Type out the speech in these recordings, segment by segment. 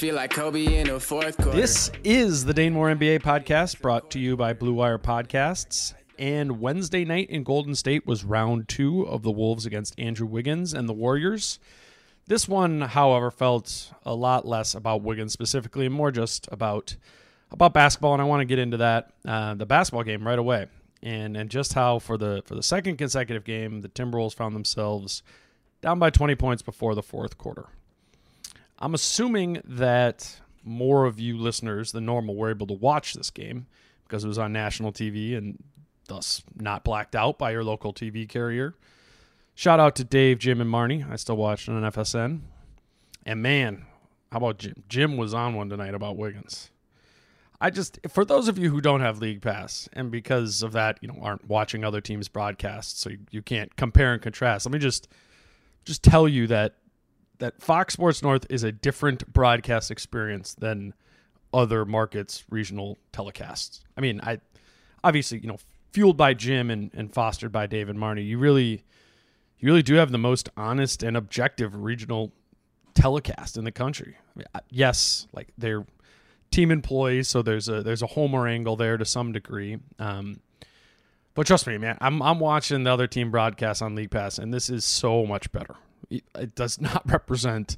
Feel like Kobe in the fourth quarter. This is the Dane Moore NBA podcast brought to you by Blue Wire Podcasts. And Wednesday night in Golden State was round two of the Wolves against Andrew Wiggins and the Warriors. This one, however, felt a lot less about Wiggins specifically and more just about about basketball. And I want to get into that uh, the basketball game right away, and and just how for the for the second consecutive game, the Timberwolves found themselves down by 20 points before the fourth quarter. I'm assuming that more of you listeners than normal were able to watch this game because it was on national TV and thus not blacked out by your local TV carrier. Shout out to Dave, Jim, and Marney. I still watched on FSN. And man, how about Jim? Jim was on one tonight about Wiggins. I just, for those of you who don't have League Pass, and because of that, you know, aren't watching other teams' broadcasts, so you, you can't compare and contrast. Let me just, just tell you that that Fox Sports North is a different broadcast experience than other markets' regional telecasts. I mean, I obviously, you know, fueled by Jim and, and fostered by Dave and Marney, you really you really do have the most honest and objective regional telecast in the country. I mean, yes, like they're team employees, so there's a there's a homer angle there to some degree. Um, but trust me, man, I'm I'm watching the other team broadcast on League Pass, and this is so much better. It, does not represent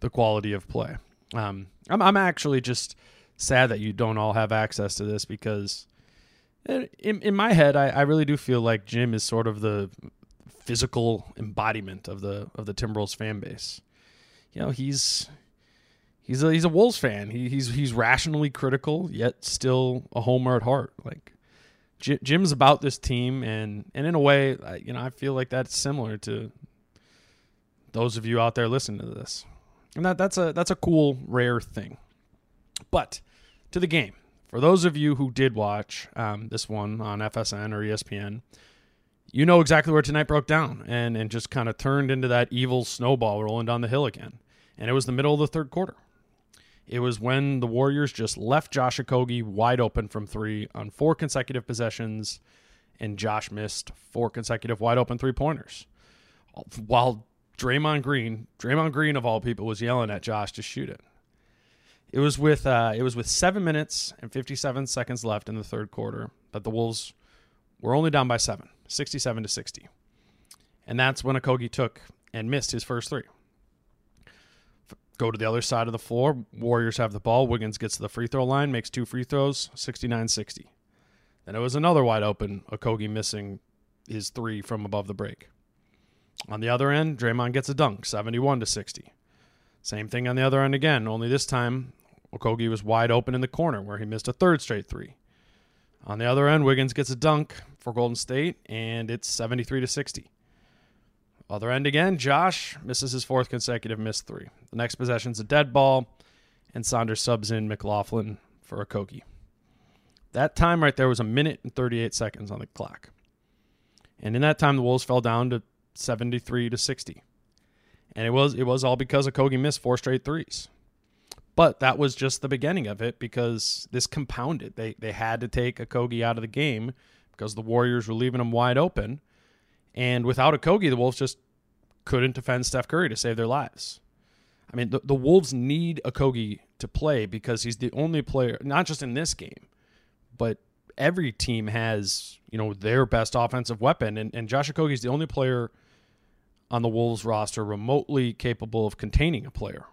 the quality of play. Um, I'm I'm actually just sad that you don't all have access to this because in in my head, I, I really do feel like Jim is sort of the physical embodiment of the of the Timberwolves fan base. You know, he's he's a he's a Wolves fan. He, he's he's rationally critical, yet still a homer at heart. Like Jim's about this team, and and in a way, you know, I feel like that's similar to those of you out there listening to this, and that that's a that's a cool rare thing. But to the game, for those of you who did watch um, this one on FSN or ESPN, you know exactly where tonight broke down and and just kind of turned into that evil snowball rolling down the hill again. And it was the middle of the third quarter. It was when the Warriors just left Josh Okogie wide open from three on four consecutive possessions, and Josh missed four consecutive wide open three pointers. While Draymond Green, Draymond Green of all people, was yelling at Josh to shoot it. It was with uh, it was with seven minutes and fifty seven seconds left in the third quarter that the Wolves were only down by seven, 67 to 60. And that's when Okogie took and missed his first three. Go to the other side of the floor. Warriors have the ball. Wiggins gets to the free throw line, makes two free throws, 69 60. Then it was another wide open, Okogie missing his three from above the break. On the other end, Draymond gets a dunk, 71 to 60. Same thing on the other end again, only this time Okogie was wide open in the corner where he missed a third straight three. On the other end, Wiggins gets a dunk for Golden State, and it's 73 to 60. Other end again, Josh misses his fourth consecutive missed three. The next possession's a dead ball, and Saunders subs in McLaughlin for Okogie. That time right there was a minute and 38 seconds on the clock. And in that time, the Wolves fell down to 73 to 60. And it was it was all because Okogie missed four straight threes. But that was just the beginning of it because this compounded. They they had to take Okogie out of the game because the Warriors were leaving them wide open. And without Okogie, the Wolves just couldn't defend Steph Curry to save their lives. I mean, the, the Wolves need Okogie to play because he's the only player, not just in this game, but every team has, you know, their best offensive weapon. And, and Josh Okogie is the only player on the Wolves roster remotely capable of containing a player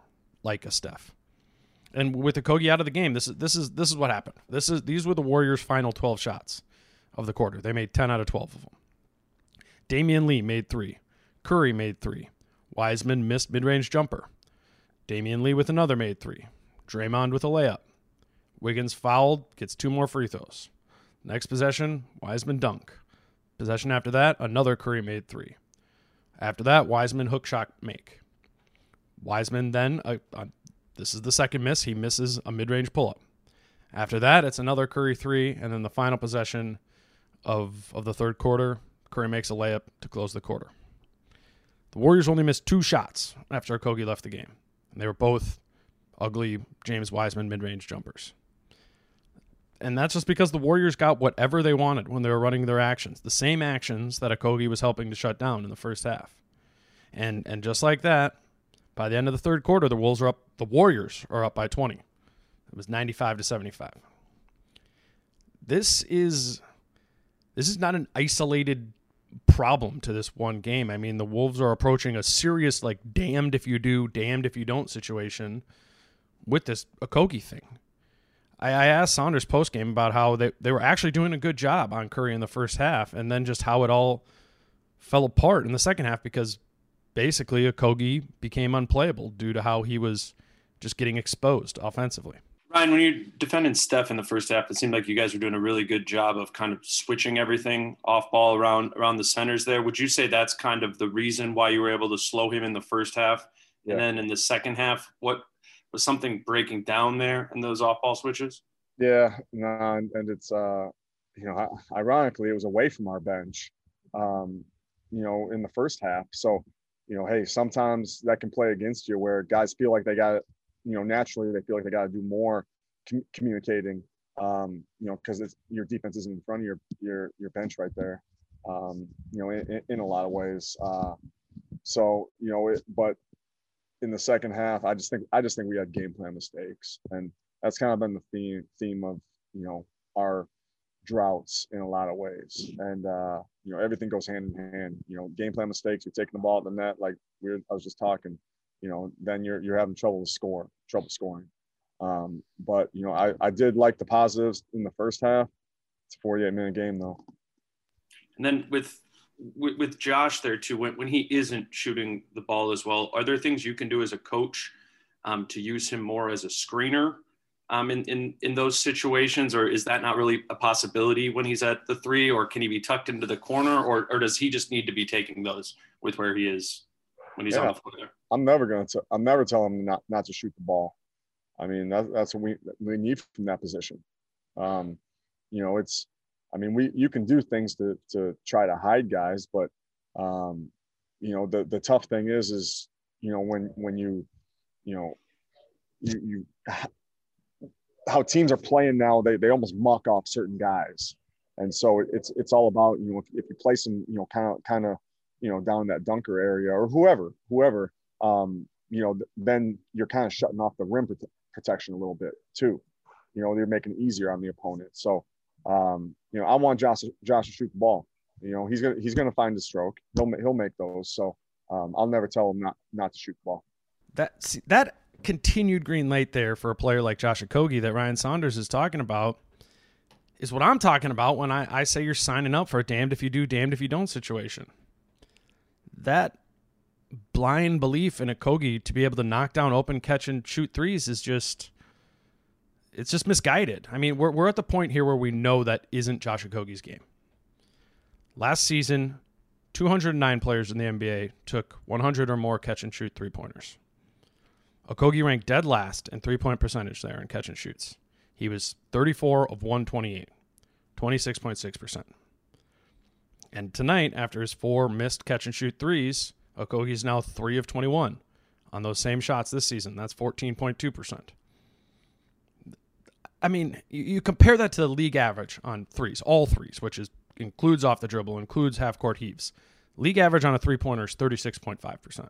like a Steph. And with Okogie out of the game, this is this is this is what happened. This is these were the Warriors' final 12 shots of the quarter. They made 10 out of 12 of them. Damion Lee made three. Curry made three. Wiseman missed mid-range jumper. Damion Lee with another made three. Draymond with a layup. Wiggins fouled, gets two more free throws. Next possession, Wiseman dunk. Possession after that, another Curry made three. After that, Wiseman hook shot make. Wiseman then, uh, uh, this is the second miss. He misses a mid range pull up. After that, it's another Curry three, and then the final possession of of the third quarter, Curry makes a layup to close the quarter. The Warriors only missed two shots after Okogie left the game. And they were both ugly James Wiseman mid range jumpers. And that's just because the Warriors got whatever they wanted when they were running their actions. The same actions that Okogie was helping to shut down in the first half. And and just like that, by the end of the third quarter, the Wolves are up the Warriors are up by 20. It was 95 to 75. This is this is not an isolated problem to this one game. I mean, the Wolves are approaching a serious like damned if you do, damned if you don't situation with this Okogie thing. I, I asked Saunders post game about how they, they were actually doing a good job on Curry in the first half, and then just how it all fell apart in the second half because basically Okogie became unplayable due to how he was just getting exposed offensively. Ryan, when you're defending Steph in the first half, it seemed like you guys were doing a really good job of kind of switching everything off ball around around the centers there. Would you say that's kind of the reason why you were able to slow him in the first half? Yeah. And then in the second half, what was something breaking down there in those off ball switches? Yeah, no, and, it's uh, you know, ironically, it was away from our bench, um, you know, in the first half. So, you know, hey, sometimes that can play against you where guys feel like they got you know, naturally they feel like they got to do more com- communicating, um, you know, because it's your defense isn't in front of your your your bench right there, um, you know, in, in a lot of ways. Uh, so you know, it, but in the second half, I just think I just think we had game plan mistakes, and that's kind of been the theme theme of you know our droughts in a lot of ways. And uh, you know, everything goes hand in hand. You know, game plan mistakes. You're taking the ball at the net, like we were, I was just talking you know, then you're you're having trouble to score, trouble scoring. Um, but you know, I, I did like the positives in the first half. It's a 48 minute game though. And then with with, with Josh there too, when, when he isn't shooting the ball as well, are there things you can do as a coach um, to use him more as a screener um, in, in in those situations, or is that not really a possibility when he's at the three, or can he be tucked into the corner, or or does he just need to be taking those with where he is when he's yeah. on the floor there? I'm never going to. I'm never telling him not not to shoot the ball. I mean, that, that's what we we need from that position. Um, you know, it's. I mean, we you can do things to to try to hide guys, but um, you know, the the tough thing is is you know when when you you know you you how teams are playing now they they almost muck off certain guys and so it's it's all about you know if, if you place them you know kind of kind of you know down that dunker area or whoever whoever um, you know, then you're kind of shutting off the rim prote- protection a little bit too. You know, you're making it easier on the opponent. So, um, you know, I want Josh Josh to shoot the ball. You know, he's gonna he's gonna find the stroke. He'll he'll make those. So, um, I'll never tell him not not to shoot the ball. That that continued green light there for a player like Josh Okogie that Ryan Saunders is talking about is what I'm talking about when I, I say you're signing up for a damned if you do, damned if you don't situation that blind belief in Okogie to be able to knock down open catch and shoot threes is just it's just misguided. I mean, we're we're at the point here where we know that isn't Josh Okogie's game. Last season, 209 players in the NBA took 100 or more catch and shoot three pointers. Okogie ranked dead last in three point percentage there in catch and shoots. He was 34 of 128, 26.6%. And tonight, after his four missed catch and shoot threes, Okogie's now 3 of 21 on those same shots this season. That's 14.2%. I mean, you, you compare that to the league average on threes, all threes, which is includes off the dribble, includes half court heaves. League average on a three pointer is 36.5%.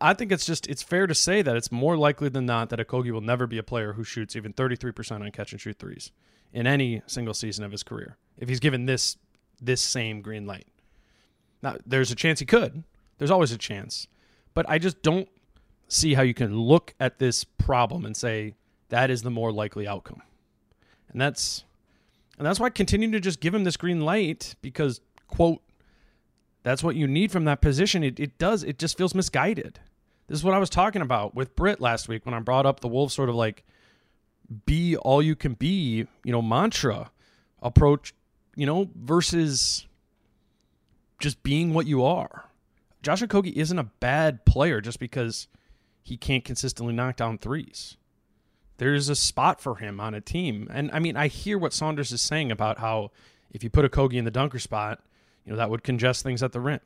I think it's just it's fair to say that it's more likely than not that Okogie will never be a player who shoots even 33% on catch and shoot threes in any single season of his career if he's given this this same green light. Now, there's a chance he could. There's always a chance. But I just don't see how you can look at this problem and say that is the more likely outcome. And that's and that's why I continue to just give him this green light because quote that's what you need from that position. It, it does. It just feels misguided. This is what I was talking about with Britt last week when I brought up the Wolves sort of like be all you can be, you know, mantra approach, you know, versus just being what you are. Josh Okogie isn't a bad player just because he can't consistently knock down threes. There's a spot for him on a team. And I mean, I hear what Saunders is saying about how if you put Okogie in the dunker spot, you know, that would congest things at the rim.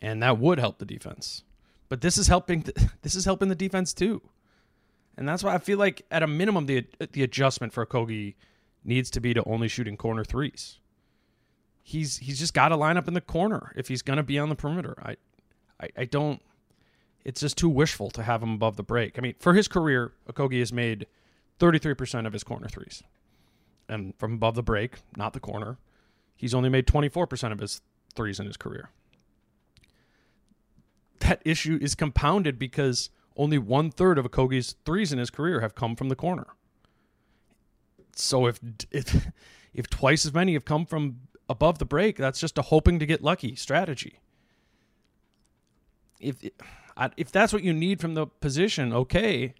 And that would help the defense. But this is helping this is helping the defense too. And that's why I feel like at a minimum the the adjustment for Okogie needs to be to only shooting corner threes. He's he's just got to line up in the corner if he's going to be on the perimeter. I, I I don't it's just too wishful to have him above the break. I mean, for his career, Okogie has made 33% of his corner threes. And from above the break, not the corner, he's only made 24% of his threes in his career. That issue is compounded because only one third of Okogie's threes in his career have come from the corner. So if if if twice as many have come from above the break, that's just a hoping to get lucky strategy. If if that's what you need from the position, okay,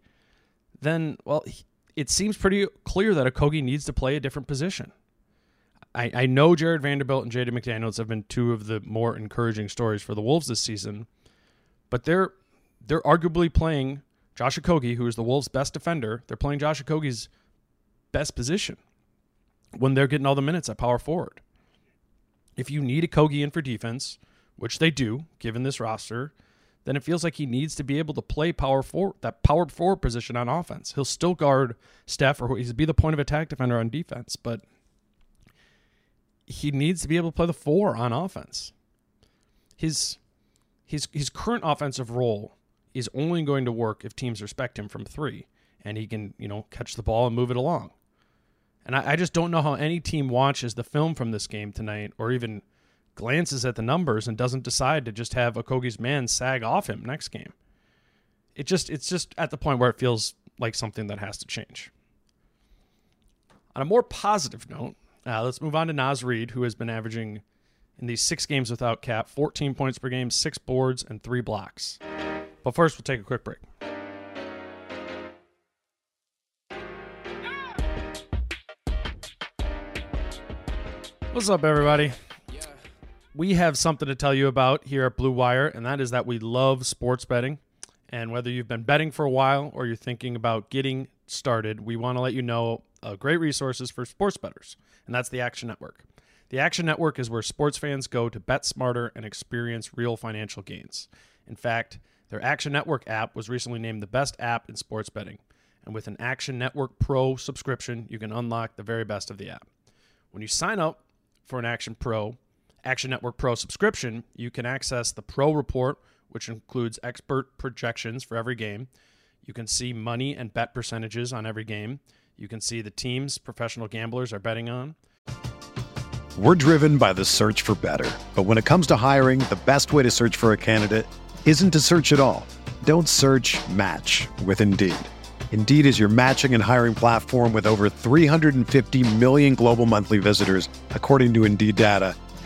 then well, it seems pretty clear that Okogie needs to play a different position. I, I know Jared Vanderbilt and Jaden McDaniels have been two of the more encouraging stories for the Wolves this season, but they're they're arguably playing Josh Okogie, who is the Wolves' best defender. They're playing Josh Okogie's best position when they're getting all the minutes at power forward. If you need Okogie in for defense, which they do, given this roster, then it feels like he needs to be able to play power forward, that power forward position on offense. He'll still guard Steph or he's be the point of attack defender on defense, but he needs to be able to play the four on offense. His his his current offensive role is only going to work if teams respect him from three and he can, you know, catch the ball and move it along. And I, I just don't know how any team watches the film from this game tonight or even glances at the numbers and doesn't decide to just have Okogie's man sag off him next game. It just it's just at the point where it feels like something that has to change. On a more positive note, uh, let's move on to Naz Reid, who has been averaging in these six games without KAT 14 points per game, six boards, and three blocks. But first, we'll take a quick break. What's up, everybody? We have something to tell you about here at Blue Wire, and that is that we love sports betting. And whether you've been betting for a while or you're thinking about getting started, we want to let you know uh, great resources for sports bettors, and that's the Action Network. The Action Network is where sports fans go to bet smarter and experience real financial gains. In fact, their Action Network app was recently named the best app in sports betting. And with an Action Network Pro subscription, you can unlock the very best of the app. When you sign up for an Action Pro, Action Network Pro subscription, you can access the Pro Report, which includes expert projections for every game. You can see money and bet percentages on every game. You can see the teams professional gamblers are betting on. We're driven by the search for better. But when it comes to hiring, the best way to search for a candidate isn't to search at all. Don't search match with Indeed. Indeed is your matching and hiring platform with over 350 million global monthly visitors, according to Indeed data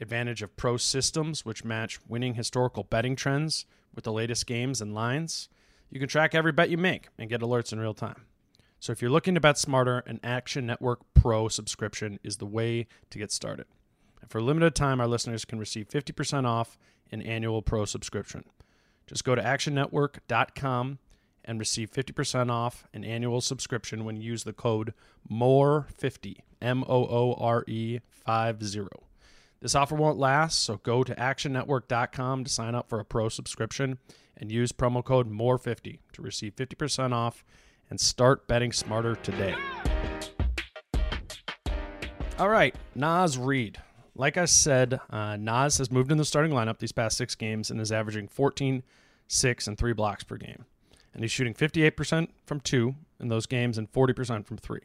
advantage of pro systems, which match winning historical betting trends with the latest games and lines. You can track every bet you make and get alerts in real time. So if you're looking to bet smarter, an Action Network Pro subscription is the way to get started. And for a limited time, our listeners can receive 50% off an annual pro subscription. Just go to actionnetwork.com and receive 50% off an annual subscription when you use the code MOORE50, M O O R E 50. This offer won't last, so go to actionnetwork.com to sign up for a pro subscription and use promo code MOORE50 to receive 50% off and start betting smarter today. All right, Naz Reid. Like I said, uh, Naz has moved in the starting lineup these past six games and is averaging 14, 6, and 3 blocks per game. And he's shooting 58% from two in those games and 40% from three.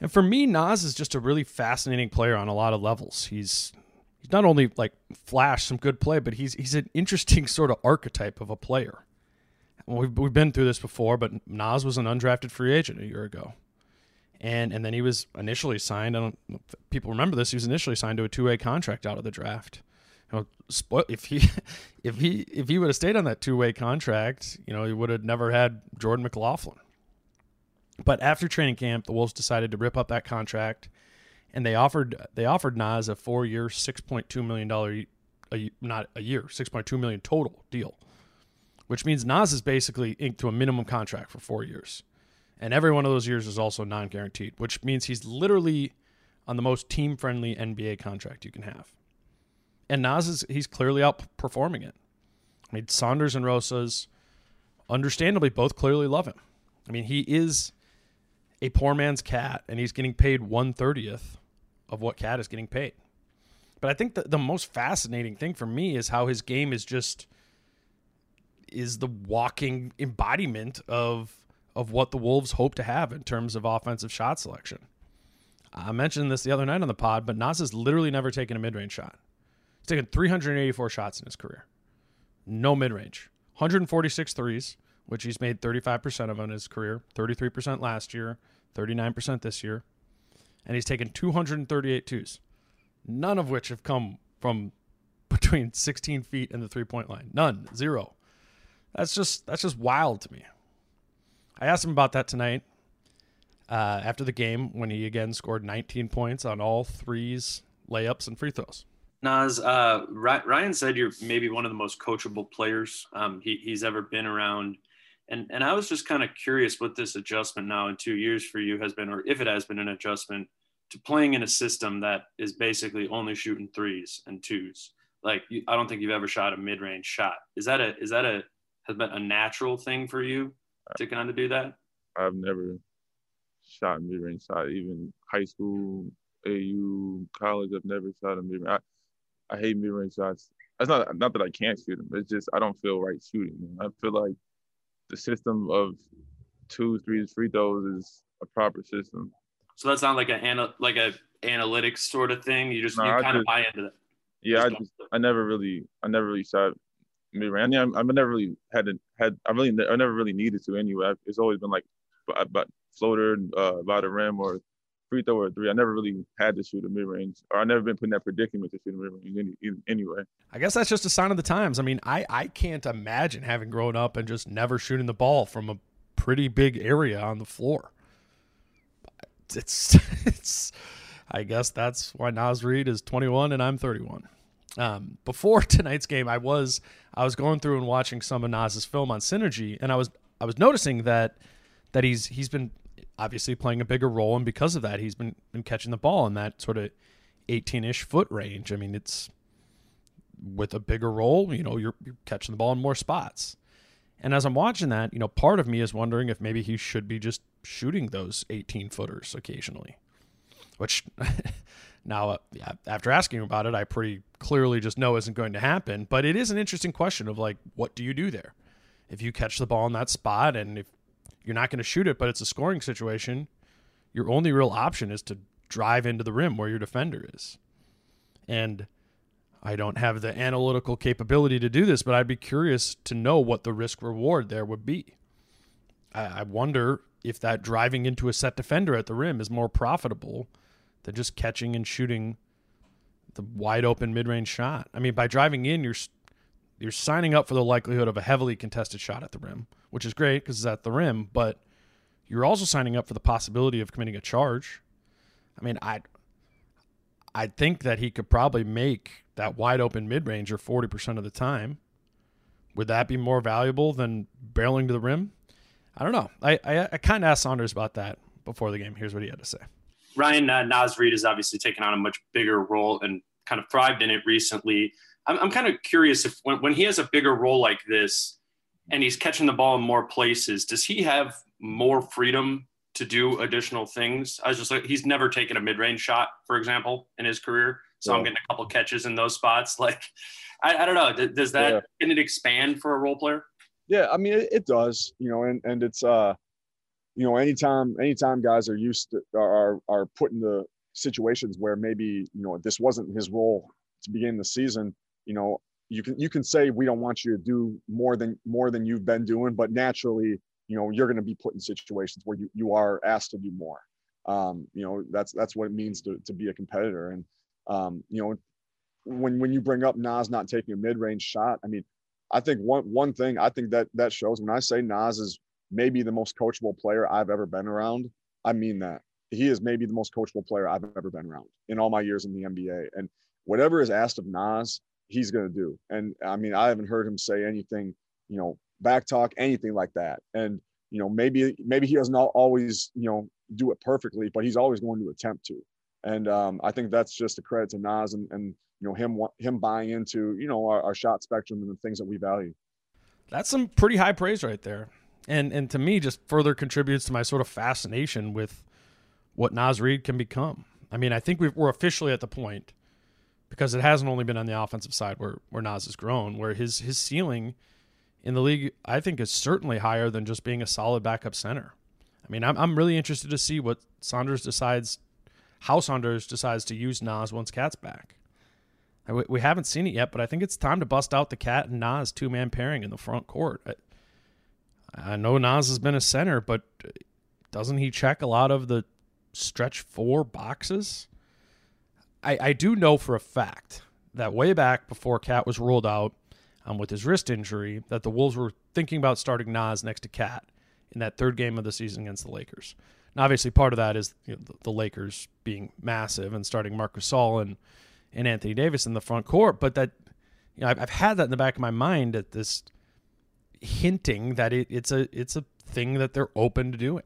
And for me, Naz is just a really fascinating player on a lot of levels. He's he's not only like flash some good play, but he's he's an interesting sort of archetype of a player. We've we've been through this before, but Naz was an undrafted free agent a year ago, and and then he was initially signed. I don't people remember this. He was initially signed to a two way contract out of the draft. You know, if he if he if he would have stayed on that two way contract, you know, he would have never had Jordan McLaughlin. But after training camp, the Wolves decided to rip up that contract, and they offered they offered Naz a four year, six point two million dollar not a year, six point two million total deal, which means Naz is basically inked to a minimum contract for four years, and every one of those years is also non guaranteed, which means he's literally on the most team friendly NBA contract you can have. And Naz is he's clearly outperforming it. I mean, Saunders and Rosas, understandably, both clearly love him. I mean, he is a poor man's KAT and he's getting paid one thirtieth of what KAT is getting paid. But I think the, the most fascinating thing for me is how his game is just is the walking embodiment of of what the Wolves hope to have in terms of offensive shot selection. I mentioned this the other night on the pod, but Naz has literally never taken a mid range shot. He's taken 384 shots in his career. No mid range. 146 threes, which he's made 35% of in his career, 33% last year, 39% this year. And he's taken 238 twos, none of which have come from between 16 feet and the three point line. None, zero. That's just that's just wild to me. I asked him about that tonight uh, after the game when he again scored 19 points on all threes, layups, and free throws. Naz, uh, Ryan said you're maybe one of the most coachable players um, he, he's ever been around. And and I was just kind of curious what this adjustment now in two years for you has been, or if it has been an adjustment to playing in a system that is basically only shooting threes and twos. Like you, I don't think you've ever shot a mid range shot. Is that a is that a has been a natural thing for you to kind of do that? I've never shot a mid range shot, even high school, AU, college. I've never shot a mid range. I, I hate mid range shots. That's not not that I can't shoot them. It's just I don't feel right shooting them. I feel like the system of two, three free throws is a proper system. So that's not like a like a analytics sort of thing. You just no, you kind of buy into that. Yeah, I just I never really I never really shot mid range. I, mean, I, never really had to, had I really I never really needed to anyway. It's always been like about floater uh, by the rim or free throw or three. I never really had to shoot a mid range, or I never been put in that predicament to shoot a mid range any, anyway. I guess that's just a sign of the times. I mean, I I can't imagine having grown up and just never shooting the ball from a pretty big area on the floor. It's it's. I guess that's why Naz Reid is 21 and I'm 31. Um, before tonight's game, I was I was going through and watching some of Naz's film on synergy, and I was I was noticing that that he's he's been obviously playing a bigger role, and because of that, he's been been catching the ball in that sort of 18-ish foot range. I mean, it's with a bigger role, you know, you're, you're catching the ball in more spots. And as I'm watching that, you know, part of me is wondering if maybe he should be just shooting those 18 footers occasionally, which now, uh, yeah, after asking about it, I pretty clearly just know isn't going to happen. But it is an interesting question of like, what do you do there? If you catch the ball in that spot and if you're not going to shoot it, but it's a scoring situation, your only real option is to drive into the rim where your defender is. And I don't have the analytical capability to do this, but I'd be curious to know what the risk reward there would be. I, wonder if that driving into a set defender at the rim is more profitable than just catching and shooting the wide open mid range shot. I mean, by driving in, you're you're signing up for the likelihood of a heavily contested shot at the rim, which is great because it's at the rim, but you're also signing up for the possibility of committing a charge. I mean, I I think that he could probably make that wide open mid ranger 40% of the time. Would that be more valuable than barreling to the rim? I don't know. I, I, I kind of asked Saunders about that before the game. Here's what he had to say. Ryan uh, Reid has obviously taken on a much bigger role and kind of thrived in it recently. I'm, I'm kind of curious if when, when he has a bigger role like this and he's catching the ball in more places, does he have more freedom to do additional things? I was just like, he's never taken a mid range shot, for example, in his career. So yeah. I'm getting a couple catches in those spots. Like, I, I don't know. Does that, yeah. can it expand for a role player? Yeah, I mean, it, it does, you know, and, and it's, uh, you know, anytime, anytime guys are used to, are, are put into situations where maybe, you know, this wasn't his role to begin the season, you know, you can, you can say, we don't want you to do more than, more than you've been doing, but naturally, you know, you're going to be put in situations where you, you are asked to do more. Um, you know, that's, that's what it means to, to be a competitor. And, um, you know, when, when you bring up Naz not taking a mid-range shot, I mean, I think one one thing I think that that shows when I say Naz is maybe the most coachable player I've ever been around. I mean that he is maybe the most coachable player I've ever been around in all my years in the NBA. And whatever is asked of Naz, he's going to do. And I mean, I haven't heard him say anything, you know, back talk, anything like that. And you know, maybe maybe he doesn't always, you know, do it perfectly, but he's always going to attempt to. And um, I think that's just a credit to Naz and, and you know him him buying into you know our, our shot spectrum and the things that we value. That's some pretty high praise right there, and and to me just further contributes to my sort of fascination with what Naz Reid can become. I mean, I think we are officially at the point because it hasn't only been on the offensive side where where Naz has grown, where his his ceiling in the league I think is certainly higher than just being a solid backup center. I mean, I'm I'm really interested to see what Saunders decides, how Saunders decides to use Naz once KAT's back. We haven't seen it yet, but I think it's time to bust out the KAT and Naz two man pairing in the front court. I, I know Naz has been a center, but doesn't he check a lot of the stretch four boxes? I, I do know for a fact that way back before KAT was ruled out um, with his wrist injury, that the Wolves were thinking about starting Naz next to KAT in that third game of the season against the Lakers. Now, obviously, part of that is you know, the, the, Lakers being massive and starting Marcus Gasol and and Anthony Davis in the front court. But that, you know, I've, I've had that in the back of my mind at this hinting that it, it's a it's a thing that they're open to doing.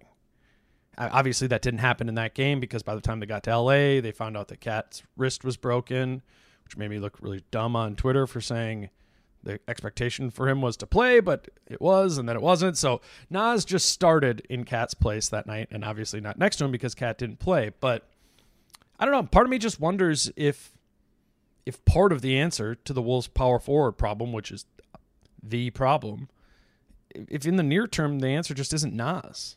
Obviously, that didn't happen in that game because by the time they got to LA, they found out that KAT's wrist was broken, which made me look really dumb on Twitter for saying the expectation for him was to play, but it was, and then it wasn't. So Naz just started in KAT's place that night, and obviously not next to him because KAT didn't play. But I don't know. Part of me just wonders if if part of the answer to the Wolves' power forward problem, which is the problem, if in the near term the answer just isn't Naz.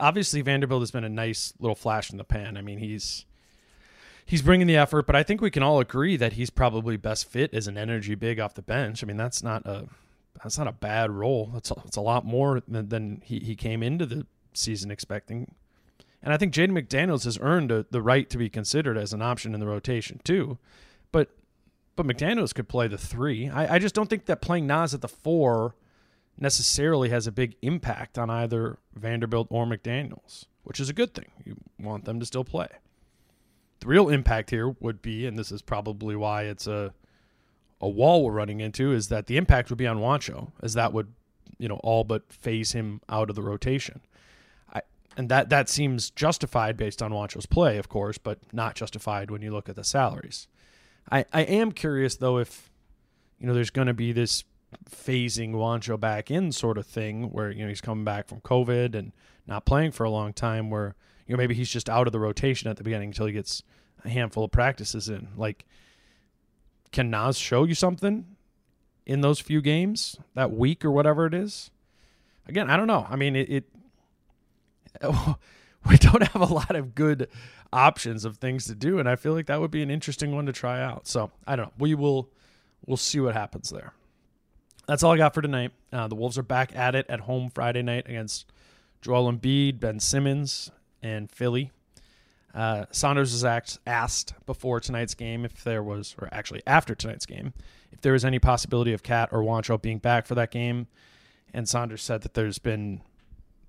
Obviously, Vanderbilt has been a nice little flash in the pan. I mean, he's he's bringing the effort, but I think we can all agree that he's probably best fit as an energy big off the bench. I mean, that's not a that's not a bad role. That's a, that's a lot more than, than he, he came into the season expecting. And I think Jaden McDaniels has earned a, the right to be considered as an option in the rotation too. But but McDaniels could play the three. I, I just don't think that playing Naz at the four necessarily has a big impact on either Vanderbilt or McDaniels, which is a good thing. You want them to still play. the real impact here would be, and this is probably why it's a a wall we're running into, is that the impact would be on Juancho, as that would, you know, all but phase him out of the rotation. I, and that that seems justified based on Juancho's play, of course, but not justified when you look at the salaries. I, I am curious though if you know there's going to be this phasing Juancho back in sort of thing where you know he's coming back from COVID and not playing for a long time where you know maybe he's just out of the rotation at the beginning until he gets a handful of practices in. Like, can Naz show you something in those few games that week or whatever it is? Again, I don't know. I mean, it, it we don't have a lot of good options of things to do, and I feel like that would be an interesting one to try out. So I don't know. We will we'll see what happens there. That's all I got for tonight. Uh, the Wolves are back at it at home Friday night against Joel Embiid, Ben Simmons, and Philly. Uh, Saunders was asked, before tonight's game if there was, or actually after tonight's game, if there was any possibility of KAT or Juancho being back for that game. And Saunders said that there's been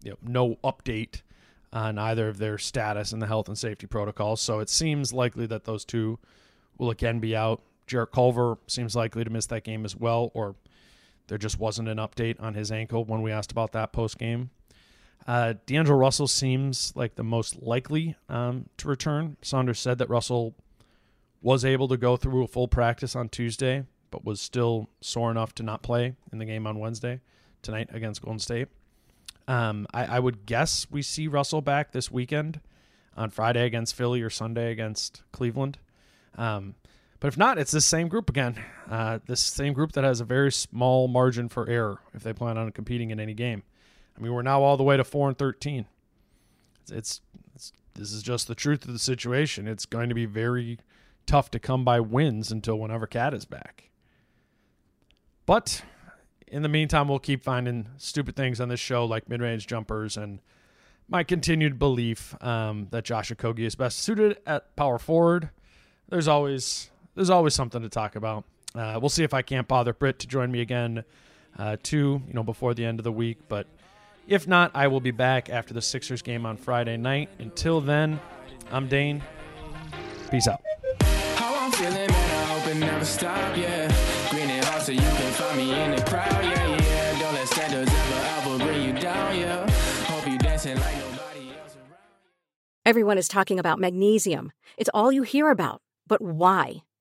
you know, no update on either of their status in the health and safety protocols. So it seems likely that those two will again be out. Jarrett Culver seems likely to miss that game as well, or there just wasn't an update on his ankle when we asked about that post game. Uh, D'Angelo Russell seems like the most likely um, to return. Saunders said that Russell was able to go through a full practice on Tuesday, but was still sore enough to not play in the game on Wednesday tonight against Golden State. Um, I, I, would guess we see Russell back this weekend on Friday against Philly or Sunday against Cleveland. Um, but if not, it's the same group again. Uh, this same group that has a very small margin for error if they plan on competing in any game. I mean, we're now all the way to four and thirteen. It's, it's, it's this is just the truth of the situation. It's going to be very tough to come by wins until whenever KAT is back. But in the meantime, we'll keep finding stupid things on this show like mid range jumpers and my continued belief um, that Josh Okogie is best suited at power forward. There's always there's always something to talk about. Uh, we'll see if I can't bother Britt to join me again, uh, too, you know, before the end of the week. But if not, I will be back after the Sixers game on Friday night. Until then, I'm Dane. Peace out. Everyone is talking about magnesium. It's all you hear about. But why?